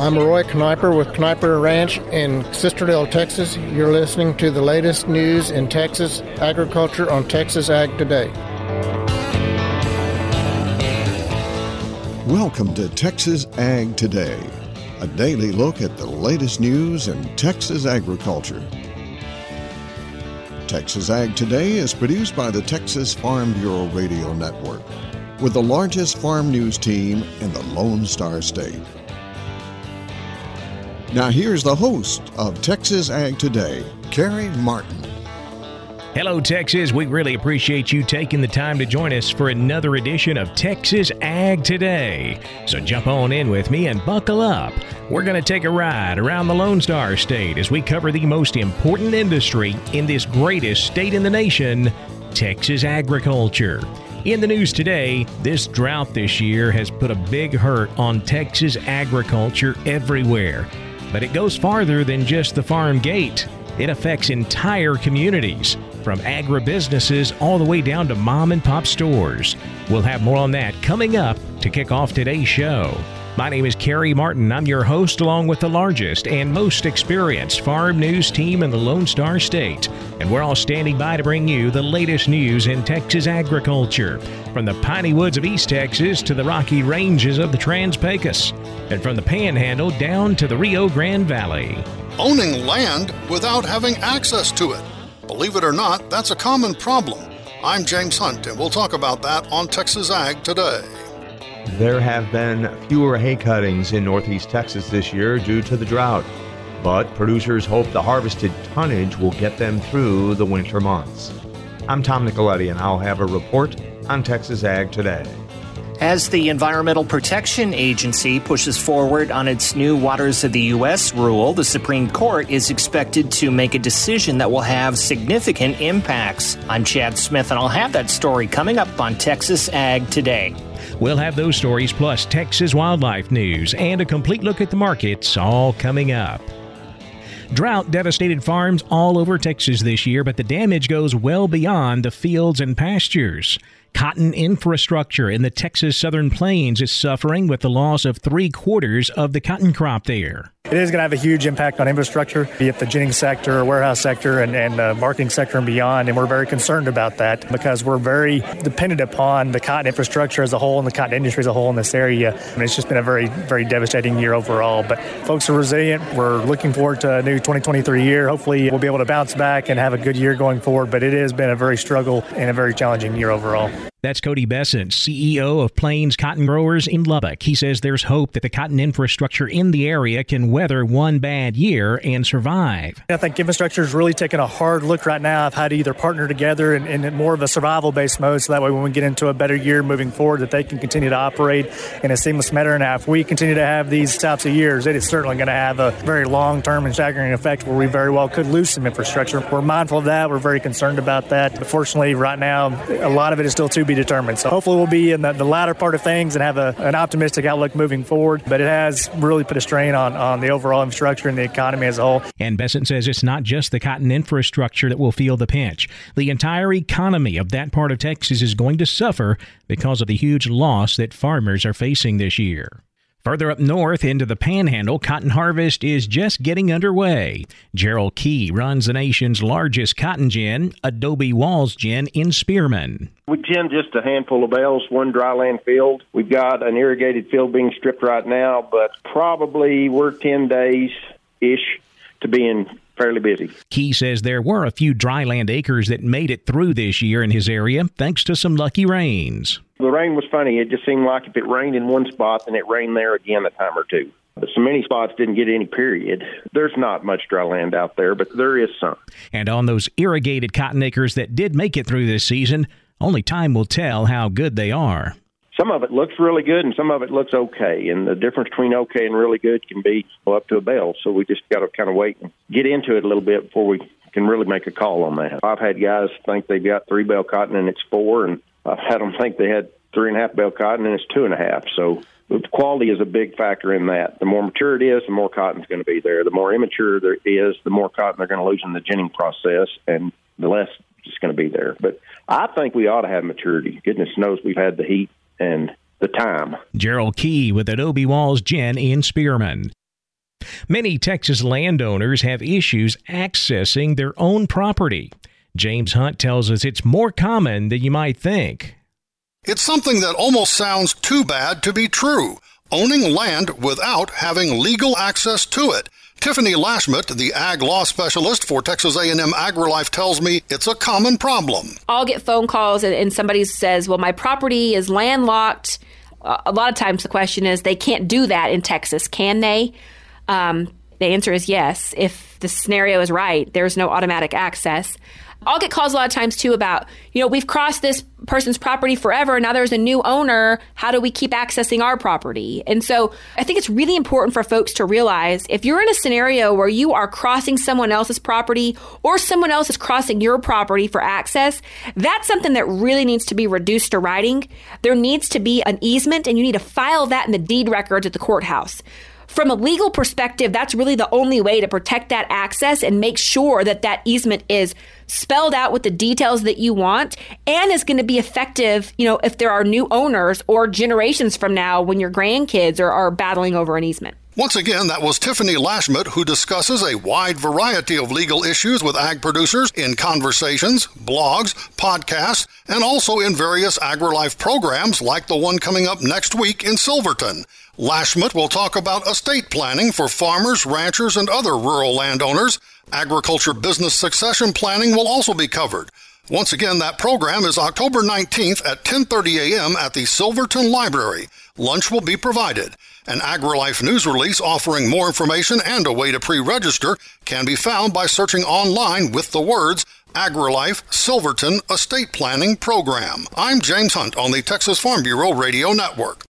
I'm Roy Kniper with Kniper Ranch in Sisterdale, Texas. You're listening to the latest news in Texas agriculture on Texas Ag Today. Welcome to Texas Ag Today, a daily look at the latest news in Texas agriculture. Texas Ag Today is produced by the Texas Farm Bureau Radio Network with the largest farm news team in the Lone Star State. Now, here's the host of Texas Ag Today, Carey Martin. Hello, Texas. We really appreciate you taking the time to join us for another edition of Texas Ag Today. So jump on in with me and buckle up. We're going to take a ride around the Lone Star State as we cover the most important industry in this greatest state in the nation, Texas agriculture. In the news today, this drought this year has put a big hurt on Texas agriculture everywhere. But it goes farther than just the farm gate. It affects entire communities, from agribusinesses all the way down to mom and pop stores. We'll have more on that coming up to kick off today's show. My name is Carey Martin. I'm your host, along with the largest and most experienced farm news team in the Lone Star State. And we're all standing by to bring you the latest news in Texas agriculture, from the piney woods of East Texas to the rocky ranges of the Trans Pecos, and from the Panhandle down to the Rio Grande Valley. Owning land without having access to it. Believe it or not, that's a common problem. I'm James Hunt, and we'll talk about that on Texas Ag today. There have been fewer hay cuttings in northeast Texas this year due to the drought, but producers hope the harvested tonnage will get them through the winter months. I'm Tom Nicoletti, and I'll have a report on Texas Ag today. As the Environmental Protection Agency pushes forward on its new Waters of the U.S. rule, the Supreme Court is expected to make a decision that will have significant impacts. I'm Chad Smith, and I'll have that story coming up on Texas Ag today. We'll have those stories plus Texas wildlife news and a complete look at the markets all coming up. Drought devastated farms all over Texas this year, but the damage goes well beyond the fields and pastures. Cotton infrastructure in the Texas Southern Plains is suffering with the loss of three quarters of the cotton crop there. It is going to have a huge impact on infrastructure, be it the ginning sector, warehouse sector, and, and the marketing sector and beyond. And we're very concerned about that because we're very dependent upon the cotton infrastructure as a whole and the cotton industry as a whole in this area. And it's just been a very, very devastating year overall. But folks are resilient. We're looking forward to a new 2023 year. Hopefully, we'll be able to bounce back and have a good year going forward. But it has been a very struggle and a very challenging year overall. That's Kody Bessent, CEO of Plains Cotton Growers in Lubbock. He says there's hope that the cotton infrastructure in the area can weather one bad year and survive. I think infrastructure is really taking a hard look right now of how to either partner together in, in more of a survival based mode so that way when we get into a better year moving forward that they can continue to operate in a seamless manner. And if we continue to have these types of years, it is certainly going to have a very long term and staggering effect where we very well could lose some infrastructure. We're mindful of that. We're very concerned about that. But fortunately, right now, a lot of it is still to be determined. So hopefully we'll be in the, the latter part of things and have a, an optimistic outlook moving forward. But it has really put a strain on, on the overall infrastructure and the economy as a whole. And Bessent says it's not just the cotton infrastructure that will feel the pinch. The entire economy of that part of Texas is going to suffer because of the huge loss that farmers are facing this year. Further up north into the panhandle, cotton harvest is just getting underway. Gerald Key runs the nation's largest cotton gin, Adobe Walls Gin, in Spearman. We gin just a handful of bales, one dryland field. We've got an irrigated field being stripped right now, but probably we're 10 days ish to being fairly busy. Key says there were a few dryland acres that made it through this year in his area thanks to some lucky rains. The rain was funny. It just seemed like if it rained in one spot, then it rained there again a time or two. But so many spots didn't get any period. There's not much dry land out there, but there is some. And on those irrigated cotton acres that did make it through this season, only time will tell how good they are. Some of it looks really good and some of it looks okay. And the difference between okay and really good can be up to a bale. So we just got to kind of wait and get into it a little bit before we can really make a call on that. I've had guys think they've got three bale cotton and it's four, and I've had them think they had three and a half bale cotton and it's two and a half. So quality is a big factor in that. The more mature it is, the more cotton's going to be there. The more immature there is, the more cotton they're going to lose in the ginning process, and the less it's going to be there. But I think we ought to have maturity. Goodness knows we've had the heat, and the time. Gerald Key with Adobe Walls Gin in Spearman. Many Texas landowners have issues accessing their own property. James Hunt tells us it's more common than you might think. It's something that almost sounds too bad to be true owning land without having legal access to it. Tiffany Lashmet, the ag law specialist for Texas A&M AgriLife, tells me it's a common problem. I'll get phone calls and, and somebody says, "Well, my property is landlocked." Uh, a lot of times, the question is, they can't do that in Texas, can they? Um, the answer is yes. If the scenario is right, there's no automatic access. I'll get calls a lot of times too about, you know, we've crossed this person's property forever. Now there's a new owner. How do we keep accessing our property? And so I think it's really important for folks to realize if you're in a scenario where you are crossing someone else's property or someone else is crossing your property for access, that's something that really needs to be reduced to writing. There needs to be an easement and you need to file that in the deed records at the courthouse from a legal perspective, that's really the only way to protect that access and make sure that that easement is spelled out with the details that you want and is going to be effective, you know, if there are new owners or generations from now when your grandkids are, are battling over an easement. Once again, that was Tiffany Lashmet, who discusses a wide variety of legal issues with ag producers in conversations, blogs, podcasts, and also in various AgriLife programs like the one coming up next week in Silverton. Lashmet will talk about estate planning for farmers, ranchers, and other rural landowners. Agriculture business succession planning will also be covered. Once again, that program is October 19th at 10:30 a.m. at the Silverton Library. Lunch will be provided. An AgriLife news release offering more information and a way to pre-register can be found by searching online with the words AgriLife Silverton Estate Planning Program. I'm James Hunt on the Texas Farm Bureau Radio Network.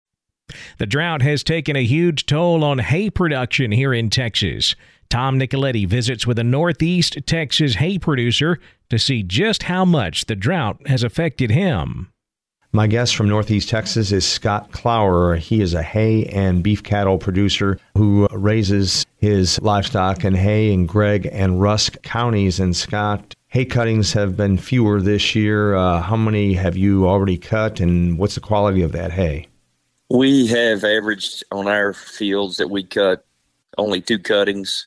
The drought has taken a huge toll on hay production here in Texas. Tom Nicoletti visits with a Northeast Texas hay producer to see just how much the drought has affected him. My guest from Northeast Texas is Scott Clower. He is a hay and beef cattle producer who raises his livestock in hay in Gregg and Rusk counties. And Scott, hay cuttings have been fewer this year. Uh, how many have you already cut, and what's the quality of that hay? We have averaged on our fields that we cut only two cuttings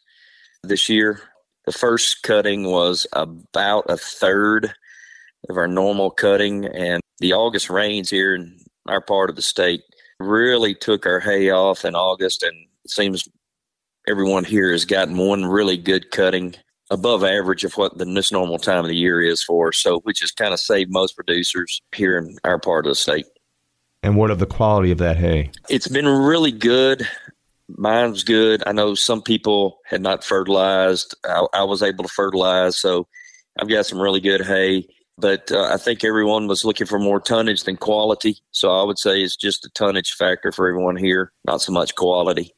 this year. The first cutting was about a third of our normal cutting, and the August rains here in our part of the state really took our hay off in August, and it seems everyone here has gotten one really good cutting above average of what the this normal time of the year is for. So, which has kind of saved most producers here in our part of the state. And what of the quality of that hay? It's been really good. Mine's good. I know some people had not fertilized. I, I was able to fertilize, so I've got some really good hay. But uh, I think everyone was looking for more tonnage than quality. So I would say it's just a tonnage factor for everyone here, not so much quality.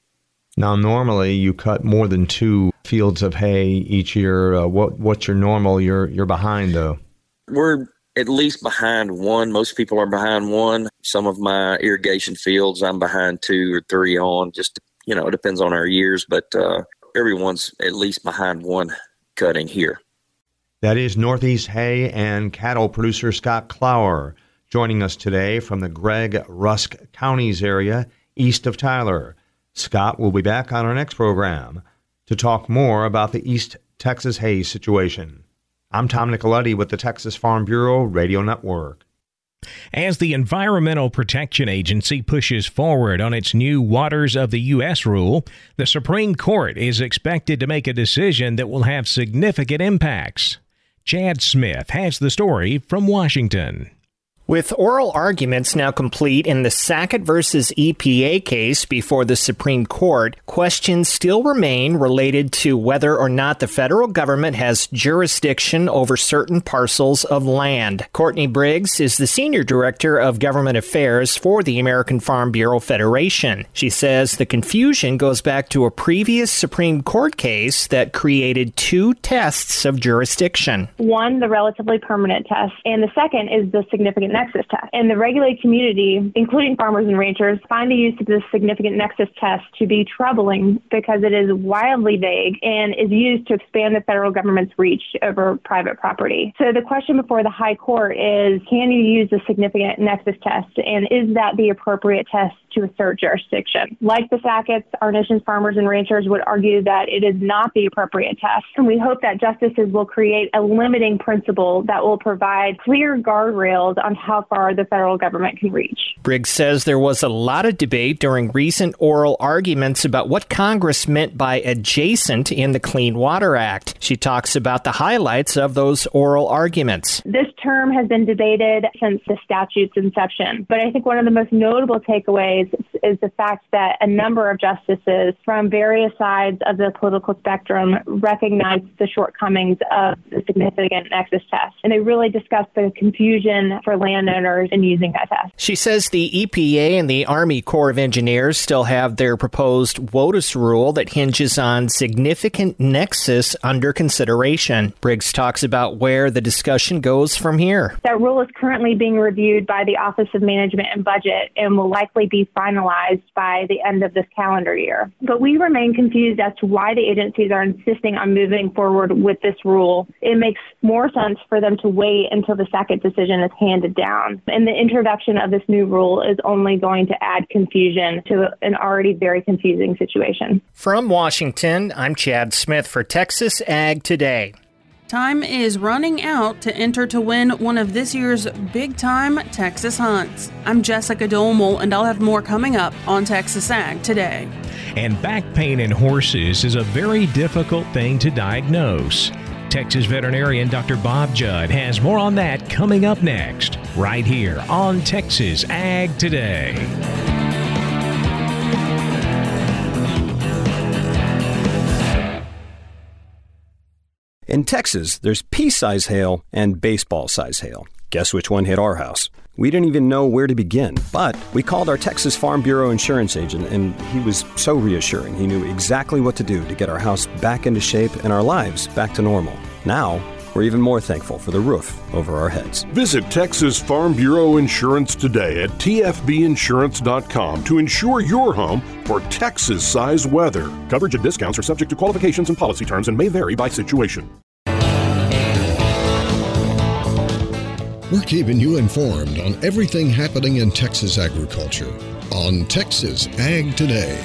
Now, normally you cut more than two fields of hay each year. Uh, what what's your normal? You're you're behind though. We're at least behind one. Most people are behind one. Some of my irrigation fields, I'm behind two or three on. Just you know, it depends on our years, but uh, everyone's at least behind one cutting here. That is Northeast hay and cattle producer Scott Clower joining us today from the Gregg Rusk counties area east of Tyler. Scott will be back on our next program to talk more about the East Texas hay situation. I'm Tom Nicoletti with the Texas Farm Bureau Radio Network. As the Environmental Protection Agency pushes forward on its new Waters of the U.S. rule, the Supreme Court is expected to make a decision that will have significant impacts. Chad Smith has the story from Washington. With oral arguments now complete in the Sackett versus EPA case before the Supreme Court, questions still remain related to whether or not the federal government has jurisdiction over certain parcels of land. Courtney Briggs is the Senior Director of Government Affairs for the American Farm Bureau Federation. She says the confusion goes back to a previous Supreme Court case that created two tests of jurisdiction. One, the relatively permanent test, and the second is the significant nexus test. And the regulated community, including farmers and ranchers, find the use of this significant nexus test to be troubling because it is wildly vague and is used to expand the federal government's reach over private property. So the question before the High Court is can you use a significant nexus test? And is that the appropriate test to assert jurisdiction? Like the Sacketts, our nation's farmers and ranchers would argue that it is not the appropriate test. And we hope that justices will create a limiting principle that will provide clear guardrails on how far the federal government can reach. Briggs says there was a lot of debate during recent oral arguments about what Congress meant by adjacent in the Clean Water Act. She talks about the highlights of those oral arguments. This term has been debated since the statute's inception, but I think one of the most notable takeaways is the fact that a number of justices from various sides of the political spectrum recognized the shortcomings of the significant nexus test, and they really discussed the confusion for landowners in using that test. She says the EPA and the Army Corps of Engineers still have their proposed WOTUS rule that hinges on significant nexus under consideration. Briggs talks about where the discussion goes from here. That rule is currently being reviewed by the Office of Management and Budget and will likely be finalized by the end of this calendar year. But we remain confused as to why the agencies are insisting on moving forward with this rule. It makes more sense for them to wait until the Sackett decision is handed down. And the introduction of this new rule is only going to add confusion to an already very confusing situation. From Washington, I'm Chad Smith for Texas Ag Today. Time is running out to enter to win one of this year's big time Texas hunts. I'm Jessica Domel, and I'll have more coming up on Texas Ag today. And back pain in horses is a very difficult thing to diagnose. Texas veterinarian Dr. Bob Judd has more on that coming up next, right here on Texas Ag Today. In Texas, there's pea size hail and baseball size hail. Guess which one hit our house? We didn't even know where to begin, but we called our Texas Farm Bureau insurance agent, and he was so reassuring. He knew exactly what to do to get our house back into shape and our lives back to normal. Now, we're even more thankful for the roof over our heads. Visit Texas Farm Bureau Insurance today at tfbinsurance.com to insure your home for Texas sized weather. Coverage and discounts are subject to qualifications and policy terms and may vary by situation. We're keeping you informed on everything happening in Texas agriculture on Texas Ag Today.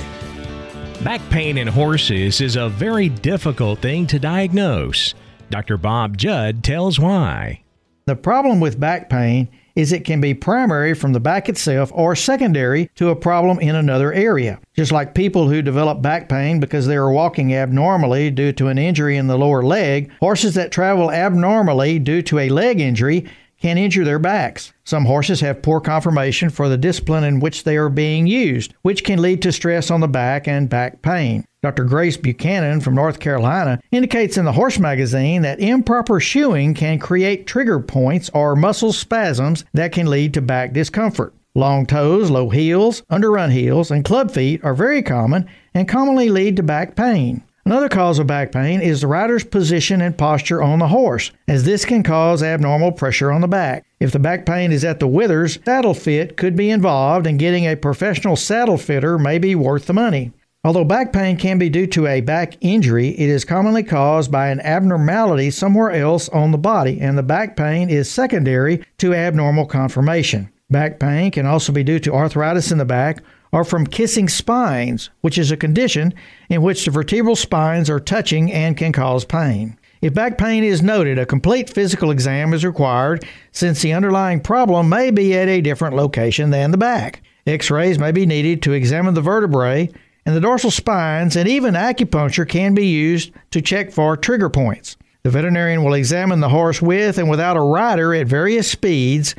Back pain in horses is a very difficult thing to diagnose. Dr. Bob Judd tells why. The problem with back pain is it can be primary from the back itself or secondary to a problem in another area. Just like people who develop back pain because they are walking abnormally due to an injury in the lower leg, horses that travel abnormally due to a leg injury can injure their backs. Some horses have poor conformation for the discipline in which they are being used, which can lead to stress on the back and back pain. Dr. Grace Buchanan from North Carolina indicates in the Horse Magazine that improper shoeing can create trigger points or muscle spasms that can lead to back discomfort. Long toes, low heels, underrun heels, and club feet are very common and commonly lead to back pain. Another cause of back pain is the rider's position and posture on the horse, as this can cause abnormal pressure on the back. If the back pain is at the withers, saddle fit could be involved, and getting a professional saddle fitter may be worth the money. Although back pain can be due to a back injury, it is commonly caused by an abnormality somewhere else on the body, and the back pain is secondary to abnormal conformation. Back pain can also be due to arthritis in the back or from kissing spines, which is a condition in which the vertebral spines are touching and can cause pain. If back pain is noted, a complete physical exam is required since the underlying problem may be at a different location than the back. X rays may be needed to examine the vertebrae and the dorsal spines, and even acupuncture can be used to check for trigger points. The veterinarian will examine the horse with and without a rider at various speeds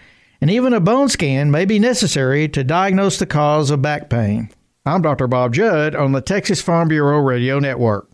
and even a bone scan may be necessary to diagnose the cause of back pain. I'm Dr. Bob Judd on the Texas Farm Bureau Radio Network.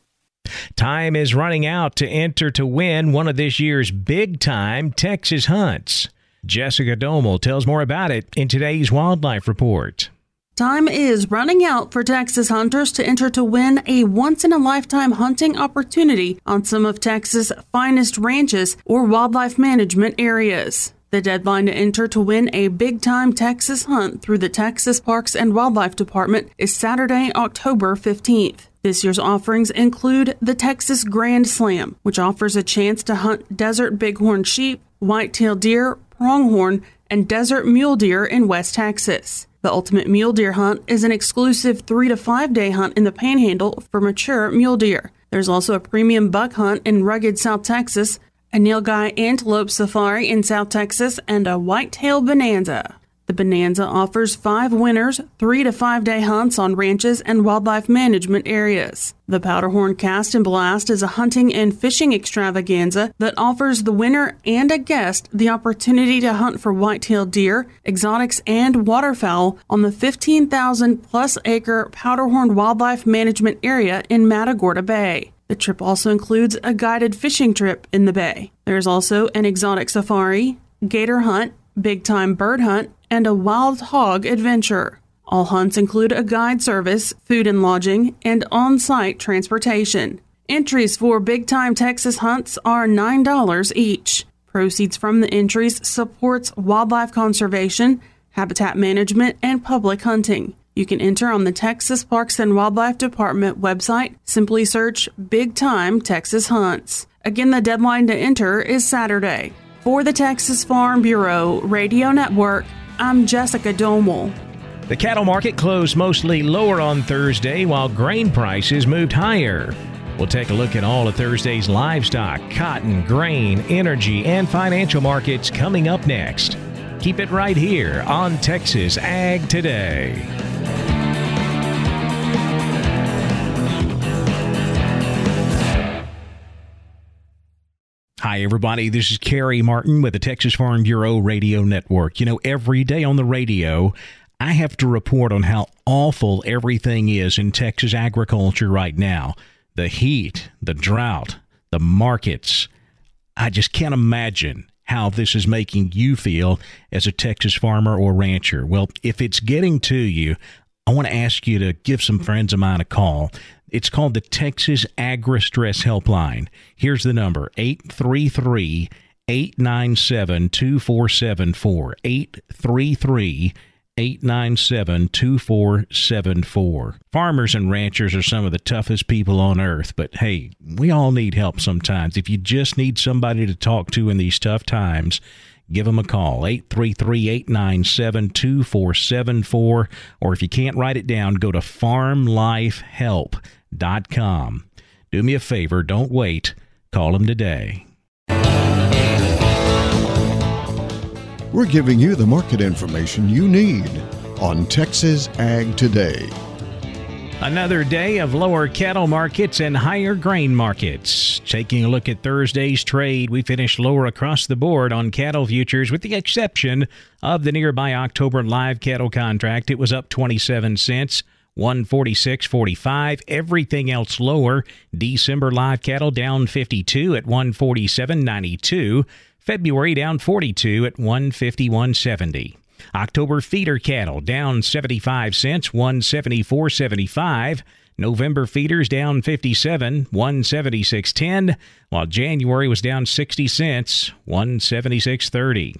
Time is running out to enter to win one of this year's big time Texas hunts. Jessica Domel tells more about it in today's Wildlife Report. Time is running out for Texas hunters to enter to win a once in a lifetime hunting opportunity on some of Texas' finest ranches or wildlife management areas. The deadline to enter to win a big time Texas hunt through the Texas Parks and Wildlife Department is Saturday, October 15th. This year's offerings include the Texas Grand Slam, which offers a chance to hunt desert bighorn sheep, white-tailed deer, pronghorn, and desert mule deer in West Texas. The Ultimate Mule Deer Hunt is an exclusive three to five day hunt in the Panhandle for mature mule deer. There's also a premium buck hunt in rugged South Texas, a nilgai antelope safari in South Texas, and a whitetail bonanza. The Bonanza offers five winners, three to five day hunts on ranches and wildlife management areas. The Powderhorn Cast and Blast is a hunting and fishing extravaganza that offers the winner and a guest the opportunity to hunt for white-tailed deer, exotics, and waterfowl on the 15,000 plus acre Powderhorn Wildlife Management Area in Matagorda Bay. The trip also includes a guided fishing trip in the bay. There is also an exotic safari, gator hunt, big time bird hunt, and a wild hog adventure. All hunts include a guide service, food and lodging, and on site transportation. Entries for big time Texas hunts are $9 each. Proceeds from the entries supports wildlife conservation, habitat management, and public hunting. You can enter on the Texas Parks and Wildlife Department website. Simply search Big Time Texas Hunts. Again, the deadline to enter is Saturday. For the Texas Farm Bureau Radio Network, I'm Jessica Domel. The cattle market closed mostly lower on Thursday while grain prices moved higher. We'll take a look at all of Thursday's livestock, cotton, grain, energy, and financial markets coming up next. Keep it right here on Texas Ag Today. Hi, everybody. This is Carey Martin with the Texas Farm Bureau Radio Network. You know, every day on the radio, I have to report on how awful everything is in Texas agriculture right now the heat, the drought, the markets. I just can't imagine how this is making you feel as a Texas farmer or rancher. Well, if it's getting to you, I want to ask you to give some friends of mine a call. It's called the Texas Agri Stress Helpline. Here's the number 833 897 2474. 833 897 2474. Farmers and ranchers are some of the toughest people on earth, but hey, we all need help sometimes. If you just need somebody to talk to in these tough times, give them a call 833-897-2474 or if you can't write it down go to farmlifehelp.com do me a favor don't wait call them today we're giving you the market information you need on texas ag today Another day of lower cattle markets and higher grain markets. Taking a look at Thursday's trade, we finished lower across the board on cattle futures with the exception of the nearby October live cattle contract. It was up 27 cents. 146.45. Everything else lower. December live cattle down 52 at 147.92. February down 42 at 151.70. October feeder cattle down 75 cents, 174.75. November feeders down 57, 176.10, while January was down 60 cents, 176.30.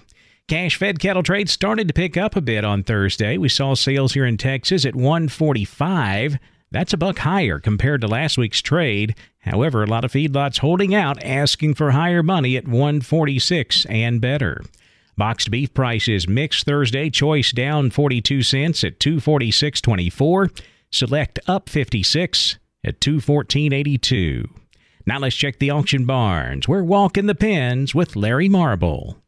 Cash fed cattle trade started to pick up a bit on Thursday. We saw sales here in Texas at 145. That's a buck higher compared to last week's trade. However, a lot of feedlots holding out asking for higher money at 146 and better. Boxed beef prices mixed Thursday. Choice down 42 cents at 246.24. Select up 56 at 214.82. Now let's check the auction barns. We're walking the pens with Larry Marble.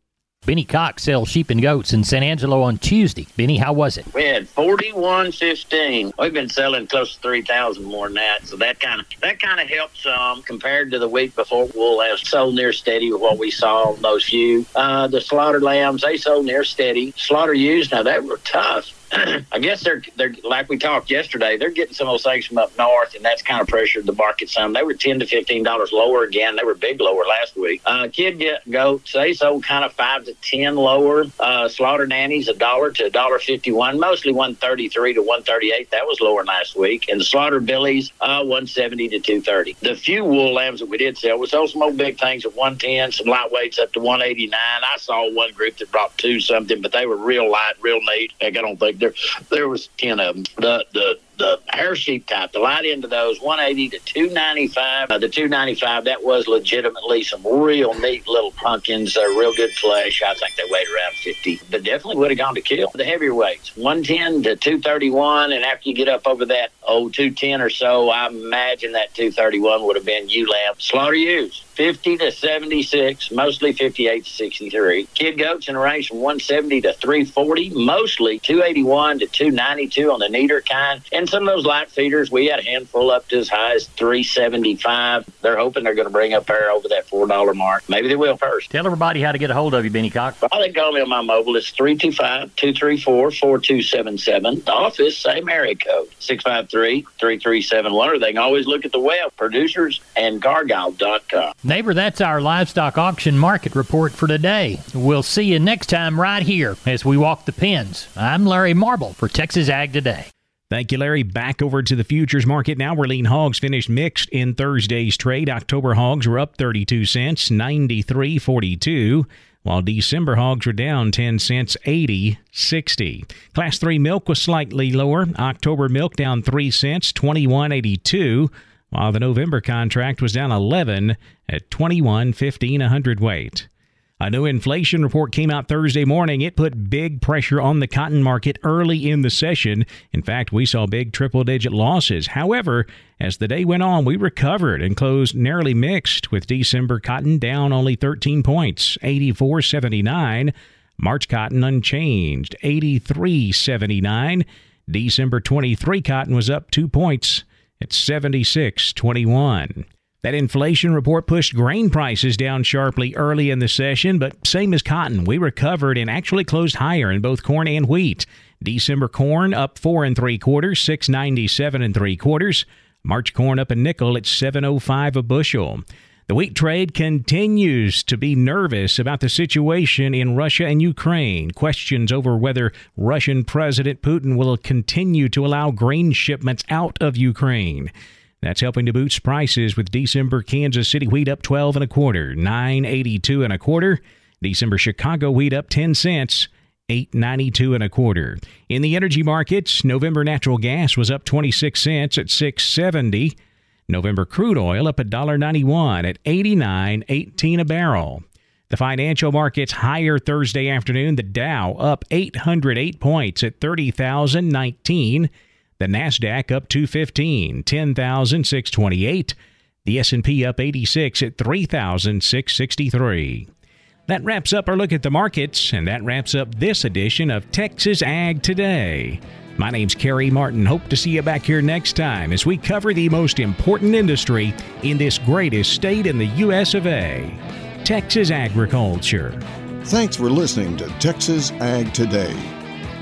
Benny Cox sells sheep and goats in San Angelo on Tuesday. Benny, how was it? We had forty one fifteen. We've been selling close to three thousand more than that, so that kind of that kind of helped some compared to the week before. Wool has sold near steady with what we saw those few. Uh, the slaughtered lambs they sold near steady. Slaughter ewes now they were tough. I guess they're they're like we talked yesterday. They're getting some of those things from up north, and that's kind of pressured the market some. They were ten to fifteen dollars lower again. They were big lower last week. Uh, kid get goats they sold kind of five to ten lower. Uh, slaughter nannies a dollar to a dollar fifty one, mostly one thirty three to one thirty eight. That was lower last week. And the slaughter billies uh, one seventy to two thirty. The few wool lambs that we did sell, we sold some old big things at one ten, some lightweights up to one eighty nine. I saw one group that brought two something, but they were real light, real neat. I don't think there there was of them. The the the hair sheep type, the light end of those, 180 to 295. Uh, the 295, that was legitimately some real neat little pumpkins. They're real good flesh. I think they weighed around 50, but definitely would have gone to kill. The heavier weights, 110 to 231. And after you get up over that, oh, 210 or so, I imagine that 231 would have been ewe lamb. Slaughter ewes, 50 to 76, mostly 58 to 63. Kid goats in a range from 170 to 340, mostly 281 to 292 on the neater kind. And some of those light feeders, we had a handful up to as high as 375. They're hoping they're going to bring a pair over that $4 mark. Maybe they will first. Tell everybody how to get a hold of you, Benny Cox. Well, they call me on my mobile. It's 325 234 4277. The office, same area code, 653 3371. Or they can always look at the web, producers and Cargill.com. Neighbor, that's our livestock auction market report for today. We'll see you next time right here as we walk the pens. I'm Larry Marble for Texas Ag Today. Thank you, Larry. Back over to the futures market now. Where lean hogs finished mixed in Thursday's trade. October hogs were up 32 cents, 93.42, while December hogs were down 10 cents, 80.60. Class 3 milk was slightly lower. October milk down 3 cents, 21.82 while the November contract was down 11 at 21.15 a hundredweight. A new inflation report came out Thursday morning. It put big pressure on the cotton market early in the session. In fact, we saw big triple digit losses. However, as the day went on, we recovered and closed narrowly mixed with December cotton down only 13 points, 84.79. March cotton unchanged, 83.79. December 23 cotton was up 2 points at 76.21. That inflation report pushed grain prices down sharply early in the session, but same as cotton, we recovered and actually closed higher in both corn and wheat. December corn up four and three quarters, six ninety seven and three quarters. March corn up a nickel at seven oh five a bushel. The wheat trade continues to be nervous about the situation in Russia and Ukraine. Questions over whether Russian President Putin will continue to allow grain shipments out of Ukraine. That's helping to boost prices with December Kansas City wheat up 12 and a quarter, 982 and a quarter. December Chicago wheat up 10 cents, 892 and a quarter. In the energy markets, November natural gas was up 26 cents at 670. November crude oil up $1.91 at 89.18 a barrel. The financial markets higher Thursday afternoon. The Dow up 808 points at 30,019. The Nasdaq up 215, 10,628. The S&P up 86 at 3,663. That wraps up our look at the markets, and that wraps up this edition of Texas Ag Today. My name's Carey Martin. Hope to see you back here next time as we cover the most important industry in this greatest state in the U.S. of A. Texas agriculture. Thanks for listening to Texas Ag Today.